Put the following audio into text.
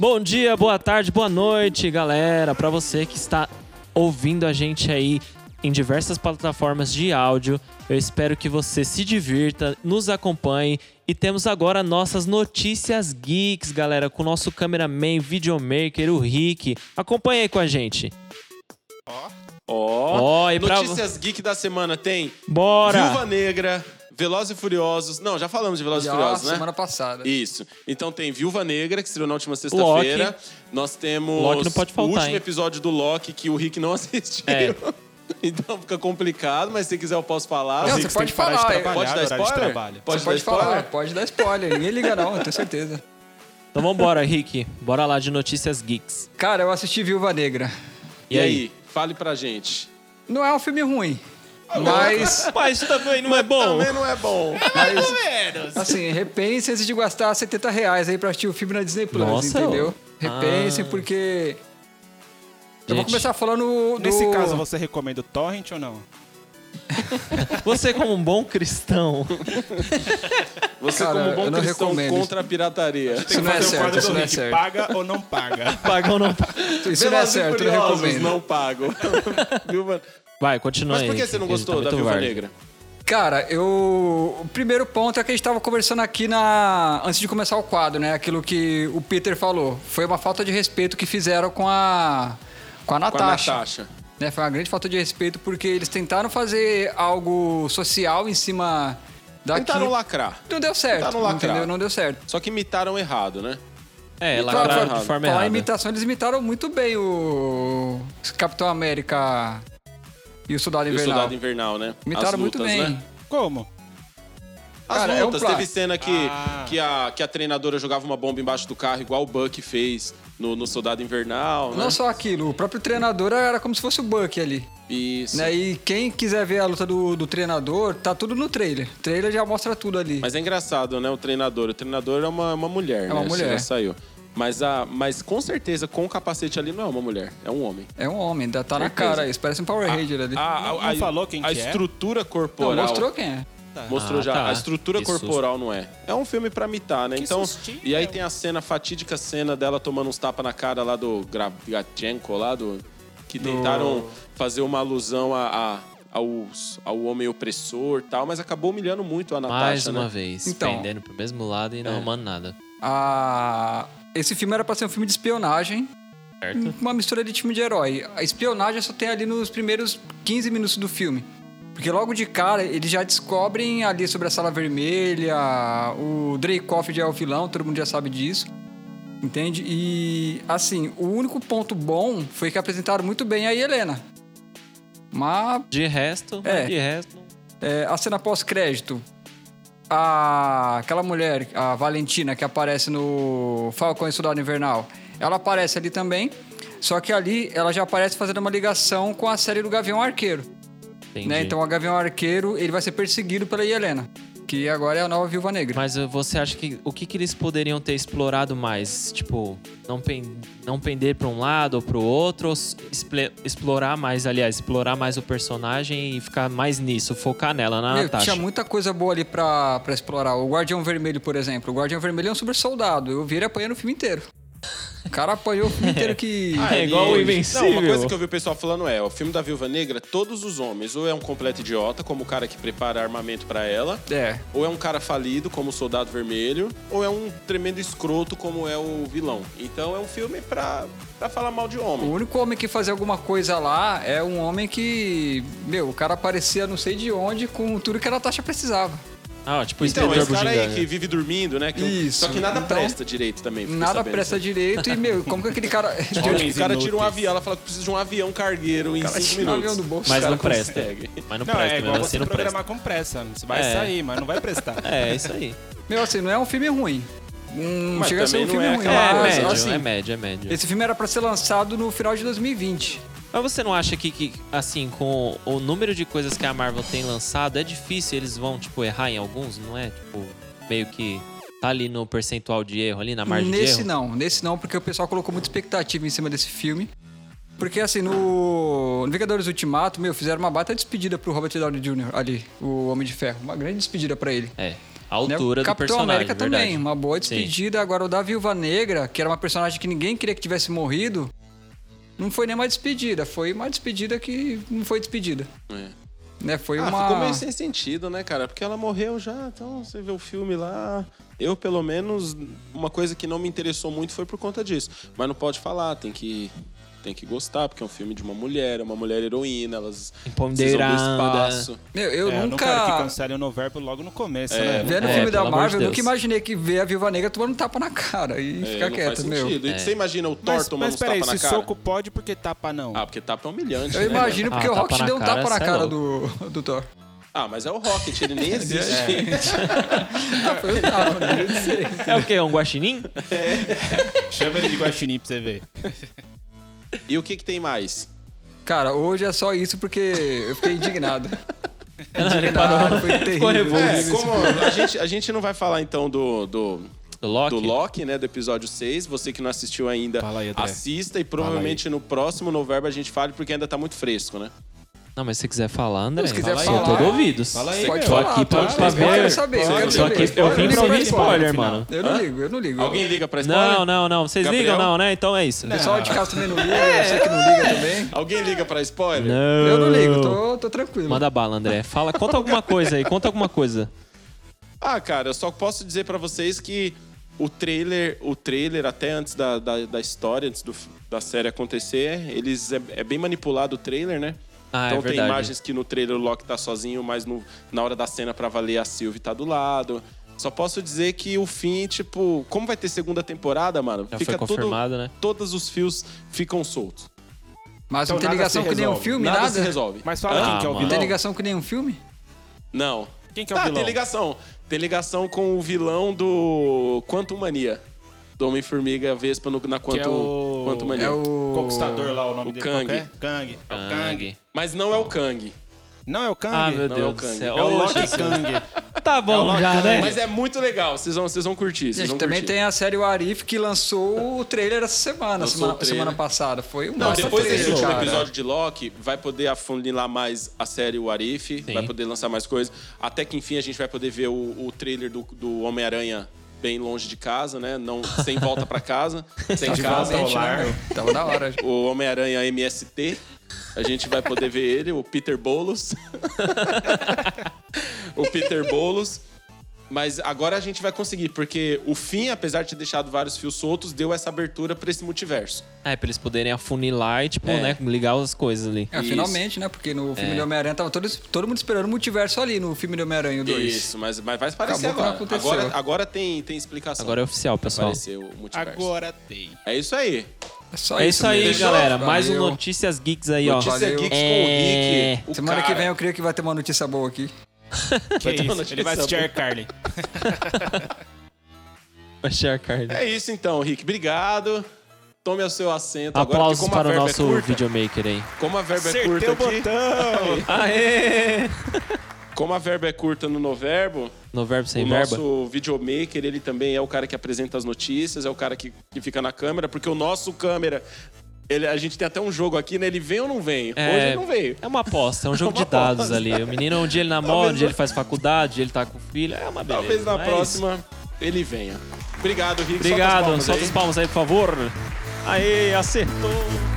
Bom dia, boa tarde, boa noite, galera. Para você que está ouvindo a gente aí em diversas plataformas de áudio, eu espero que você se divirta, nos acompanhe e temos agora nossas notícias geeks, galera, com o nosso cameraman, videomaker, o Rick. Acompanhe aí com a gente. Ó. Ó, Ó, e pra- Notícias Geek da semana tem Bora! Viúva Negra, Velozes e Furiosos. Não, já falamos de Velozes e Furiosos, né? semana passada. Isso. Então tem Viúva Negra, que estreou na última sexta-feira. Nós temos Loki não pode o faltar, último hein? episódio do Loki que o Rick não assistiu. É. então fica complicado, mas se quiser eu posso falar. Não, Rick, você pode falar, Pode dar spoiler? Pode Você dar pode falar, spoiler? pode dar spoiler. Ninguém liga não, eu tenho certeza. Então vambora, Rick. Bora lá de notícias geeks. Cara, eu assisti Viúva Negra. E aí, fale pra gente. Não é um filme ruim. Mas, Mas também não é bom. Também não é bom. mas assim, repensem antes de gastar 70 reais aí pra assistir o filme na Disney Plus, Nossa, entendeu? ô. Repensem, Ah. porque... Eu vou Gente, começar falando do... Nesse caso, você recomenda o Torrent ou não? Você como um bom cristão, Você, Cara, como bom eu não cristão recomendo. contra a pirataria. Isso não é certo, isso não é certo. Paga ou não paga? paga ou não paga? Isso não é Velozes e certo, eu Furiosos, recomendo. não pago. Viúva... Vai, continua Mas aí. por que você não gostou tá da muito Viúva. Negra? Cara, eu. O primeiro ponto é que a gente tava conversando aqui na. Antes de começar o quadro, né? Aquilo que o Peter falou. Foi uma falta de respeito que fizeram com a. Com a Com a Natasha. Natasha. Né? Foi uma grande falta de respeito porque eles tentaram fazer algo social em cima daquilo. Tentaram lacrar. Não deu certo. Tentaram lacrar. Entendeu? Não deu certo. Só que imitaram errado, né? É, Claro, lacrar claro. de forma errada. imitação, eles imitaram muito bem o Capitão América e o Soldado E o Invernal. Soldado Invernal, né? Imitaram As muito lutas, bem. Né? Como? As Cara, é um lutas, teve cena que, Ah. que, a, que a treinadora jogava uma bomba embaixo do carro, igual o Buck fez no, no Soldado Invernal, né? Não só aquilo, o próprio treinador era como se fosse o Buck ali. Isso. Né? E quem quiser ver a luta do, do treinador, tá tudo no trailer. O trailer já mostra tudo ali. Mas é engraçado, né? O treinador. O treinador é uma, uma mulher, É uma né? Isso mulher. Já saiu. Mas, a, mas com certeza, com o capacete ali, não é uma mulher. É um homem. É um homem, ainda tá na cara isso. Parece um Power Ranger ali. A, Não- não falou quem a que é? estrutura Não, corporal... mostrou quem é. Mostrou Ah, já. tá. A estrutura Que corporal não é. É um filme pra mitar, né? Que então, sustinho. e aí tem a cena, a fatídica cena dela tomando uns tapas na cara lá do Gravchenko lá do que tentaram fazer uma alusão a, a- ao, ao homem opressor, e tal, mas acabou humilhando muito a Natasha, Mais uma né? vez, Então. pendendo pro mesmo lado e não É. arrumando nada. A... Esse filme era pra ser um filme de espionagem. Certo? Uma mistura de time de herói. A espionagem só tem ali nos primeiros 15 minutos do filme. Porque logo de cara, eles já descobrem ali sobre a Sala Vermelha, o Dreykov já é o vilão, todo mundo já sabe disso. Entende? E, assim, o único ponto bom foi que apresentaram muito bem a Helena. Mas De resto, É. de resto. é, a cena pós-crédito, a, aquela mulher, a Valentina, que aparece no Falcão e Soldado Invernal, ela aparece ali também, só que ali ela já aparece fazendo uma ligação com a série do Gavião Arqueiro. Né? Então, o Gavião Arqueiro ele vai ser perseguido pela Helena, que agora é a nova Viúva Negra. Mas uh, você acha que o que, que eles poderiam ter explorado mais? Tipo, não, pen, não pender pra um lado ou pro outro, ou esple- explorar mais, aliás, explorar mais o personagem e ficar mais nisso, focar nela, na Meu, Natasha. tinha muita coisa boa ali pra explorar. O Guardião Vermelho, por exemplo. O Guardião Vermelho é um super soldado. Eu vi ele apanhando o filme inteiro. O cara apanhou o filme inteiro que. Ah, É igual o Invencível. Não, uma coisa que eu vi o pessoal falando é, o filme da Viúva Negra, todos os homens, ou é um completo idiota, como o cara que prepara armamento pra ela, É. ou é um cara falido, como o Soldado Vermelho, ou é um tremendo escroto, como é o vilão. Então é um filme pra, pra falar mal de O homem. único homem que fazia alguma coisa lá é um homem que. Meu, o cara aparecia não sei de onde com tudo que a Natasha precisava. Ah, tipo, Então, esse cara aí que vive dormindo, né? que- Isso. Só que nada Então, presta direito também. fiquei Nada sabendo. presta direito e, meu, como que aquele cara. Tipo, o Homens cara tira um avião, ela fala que precisa de um avião cargueiro em cara cinco tira um minutos. avião do bolso. Mas cara não presta. consegue. Mas não, Não, presta, é igual mesmo você assim não presta. programar com pressa. Você vai É. sair, mas não vai prestar. É, isso aí. Meu, assim, não é um filme ruim. Hum, Mas chega a ser um também não filme é ruim, aquela É, mas, médio, assim, é médio, é médio. esse filme era pra ser lançado no final de 2020. Mas você não acha que, que, assim, com o número de coisas que a Marvel tem lançado, é difícil eles vão, tipo, errar em alguns, não é? Tipo, meio que tá ali no percentual de erro, ali na margem de Nesse erro? não, nesse não, porque o pessoal colocou muita expectativa em cima desse filme. Porque assim, no, no Vingadores Ultimato, meu, fizeram uma baita despedida pro Robert Downey Jr. ali, o Homem de Ferro. Uma grande despedida pra ele. É. A Né? altura o do Capitão personagem, América verdade. também, uma boa Sim. despedida. Agora, o da Viúva Negra, que era uma personagem que ninguém queria que tivesse morrido, não foi nem uma despedida. Foi uma despedida que não foi despedida. É. Né? Foi Ah, uma... ficou meio sem sentido, né, cara? Porque ela morreu já, então você vê o filme lá. Eu, pelo menos, uma coisa que não me interessou muito foi por conta disso. Mas não pode falar, tem que, tem que gostar, porque é um filme de uma mulher, é uma mulher heroína, elas precisam do espaço. Meu, eu É, eu não nunca... quero que cancelem o Noverbo logo no começo, É, né? Vendo o É, filme da Marvel, eu nunca imaginei que ver a Viúva Negra tomando um tapa na cara e É, ficar não quieto, faz meu. sentido. E você imagina o Thor Mas, tomando mas tapa peraí, na se cara? soco pode, porque tapa não? Ah, porque tapa é humilhante, Eu né, imagino Ah, porque o tapa Rocket deu um tapa na é cara do, do Thor. Ah, mas é o Rocket, ele nem existe. Ah, foi tapa, né? É o quê? Um guaxinim? Chama ele de guaxinim pra você ver. E o que que tem mais? Cara, hoje é só isso porque eu fiquei indignado. Indignado, foi terrível. É, como a gente, a gente não vai falar então do, do, Do Loki? do Loki, né? Do episódio 6. Você que não assistiu ainda, aí, assista e provavelmente no próximo novembro a gente fale porque ainda tá muito fresco, né? Não, mas se quiser falar, André, Se quiser eu falar, sou todo ouvidos. Fala aí, Pode Tô falar, aqui pra- pode pra. Eu ver. quero saber, eu quero saber. aqui- eu vim pra ouvir spoiler, mano. Eu não ligo, eu não ligo. Alguém liga pra spoiler? Não, não, não. Vocês Gabriel? ligam não, né? Então é isso. O pessoal de casa também não liga, você que não liga também. Alguém liga pra spoiler? Não. Eu não ligo, tô, tô tranquilo. Manda bala, André. Fala, conta alguma coisa aí, conta alguma coisa. Ah, cara, eu só posso dizer pra vocês que o trailer, o trailer até antes da, da, da história, antes do- da série acontecer, eles é, é bem manipulado o trailer, né? Ah, então é tem verdade. imagens que no trailer o Loki tá sozinho, mas no- na hora da cena pra valer a Sylvie tá do lado. Só posso dizer que o fim, tipo, como vai ter segunda temporada, mano, Já fica foi tudo, confirmado, né? todos os fios ficam soltos. Mas Então não tem ligação com nenhum filme, nada, nada? se resolve. Mas fala Ah, quem que é o mano. Não tem vilão. ligação com nenhum filme? Não. Quem que é o ah, vilão? tem ligação. Tem ligação com o vilão do Quantum Mania. Do Homem-Formiga Vespa no, na Que Quantum, é o... Quantum Mania. É o... Conquistador lá, o nome O dele. Kang. é? Kang. É o Kang. Mas não é o Kang. Não, é o Kang. Ah, meu Não é Deus o do Kang. céu. É o Loki Kang. Tá É o bom Loki já, Kang. né? Mas é muito legal. Vocês vão, vocês vão curtir. Vocês vão também curtir. tem a série Warif que lançou o trailer essa semana, semana, o trailer. semana passada. Foi um Não, depois desse último cara. episódio de Loki, vai poder afunilar mais a série Warif, vai poder lançar mais coisas. Até que, enfim, a gente vai poder ver o, o trailer do, do Homem-Aranha bem longe de casa, né? Não, sem volta pra casa, sem casa. Finalmente, né, meu? Tava da hora. o Homem-Aranha MST. A gente vai poder ver ele, o Peter Bolos. o Peter Bolos. Mas agora a gente vai conseguir, porque o fim, apesar de ter deixado vários fios soltos, deu essa abertura pra esse multiverso. É, pra eles poderem afunilar e, tipo, É. né, ligar as coisas ali. É, Isso. finalmente, né? Porque no É. filme do Homem-Aranha tava todo, todo mundo esperando o multiverso ali no filme do Homem-Aranha 2. Isso, mas, mas vai aparecer que agora. aconteceu. Agora, agora tem, tem explicação. Agora é oficial, Vai pessoal. aparecer o multiverso. Agora tem. É isso aí. É só É isso aí, mesmo. galera. Valeu. Mais um Notícias Geeks aí, ó. Notícia Valeu. Geeks É. com o Rick. O Semana que cara. vem eu creio que vai ter uma notícia boa aqui. Que Vai? Ele vai assistir Carly. Vai share card. É isso então, Rick. Obrigado. Tome o seu assento agora, Aplausos porque como a para o verba nosso é curta, videomaker aí. como a verba é Acertei curta o aqui, botão! Aê! como a verba é curta no Noverbo, No verbo sem o verba? nosso videomaker, ele também é o cara que apresenta as notícias, é o cara que, que fica na câmera, porque o nosso câmera, ele- a gente tem até um jogo aqui, né? Ele vem ou não vem? É. Hoje ele não veio. É uma aposta, é um jogo uma de dados aposta. ali. O menino, um dia ele namora, um dia ele faz faculdade, ele tá com filho. É uma beleza. Talvez na é próxima ele venha. Obrigado, Rick. Obrigado, Solta as palmas solta aí. as palmas aí, por favor. Aê, acertou!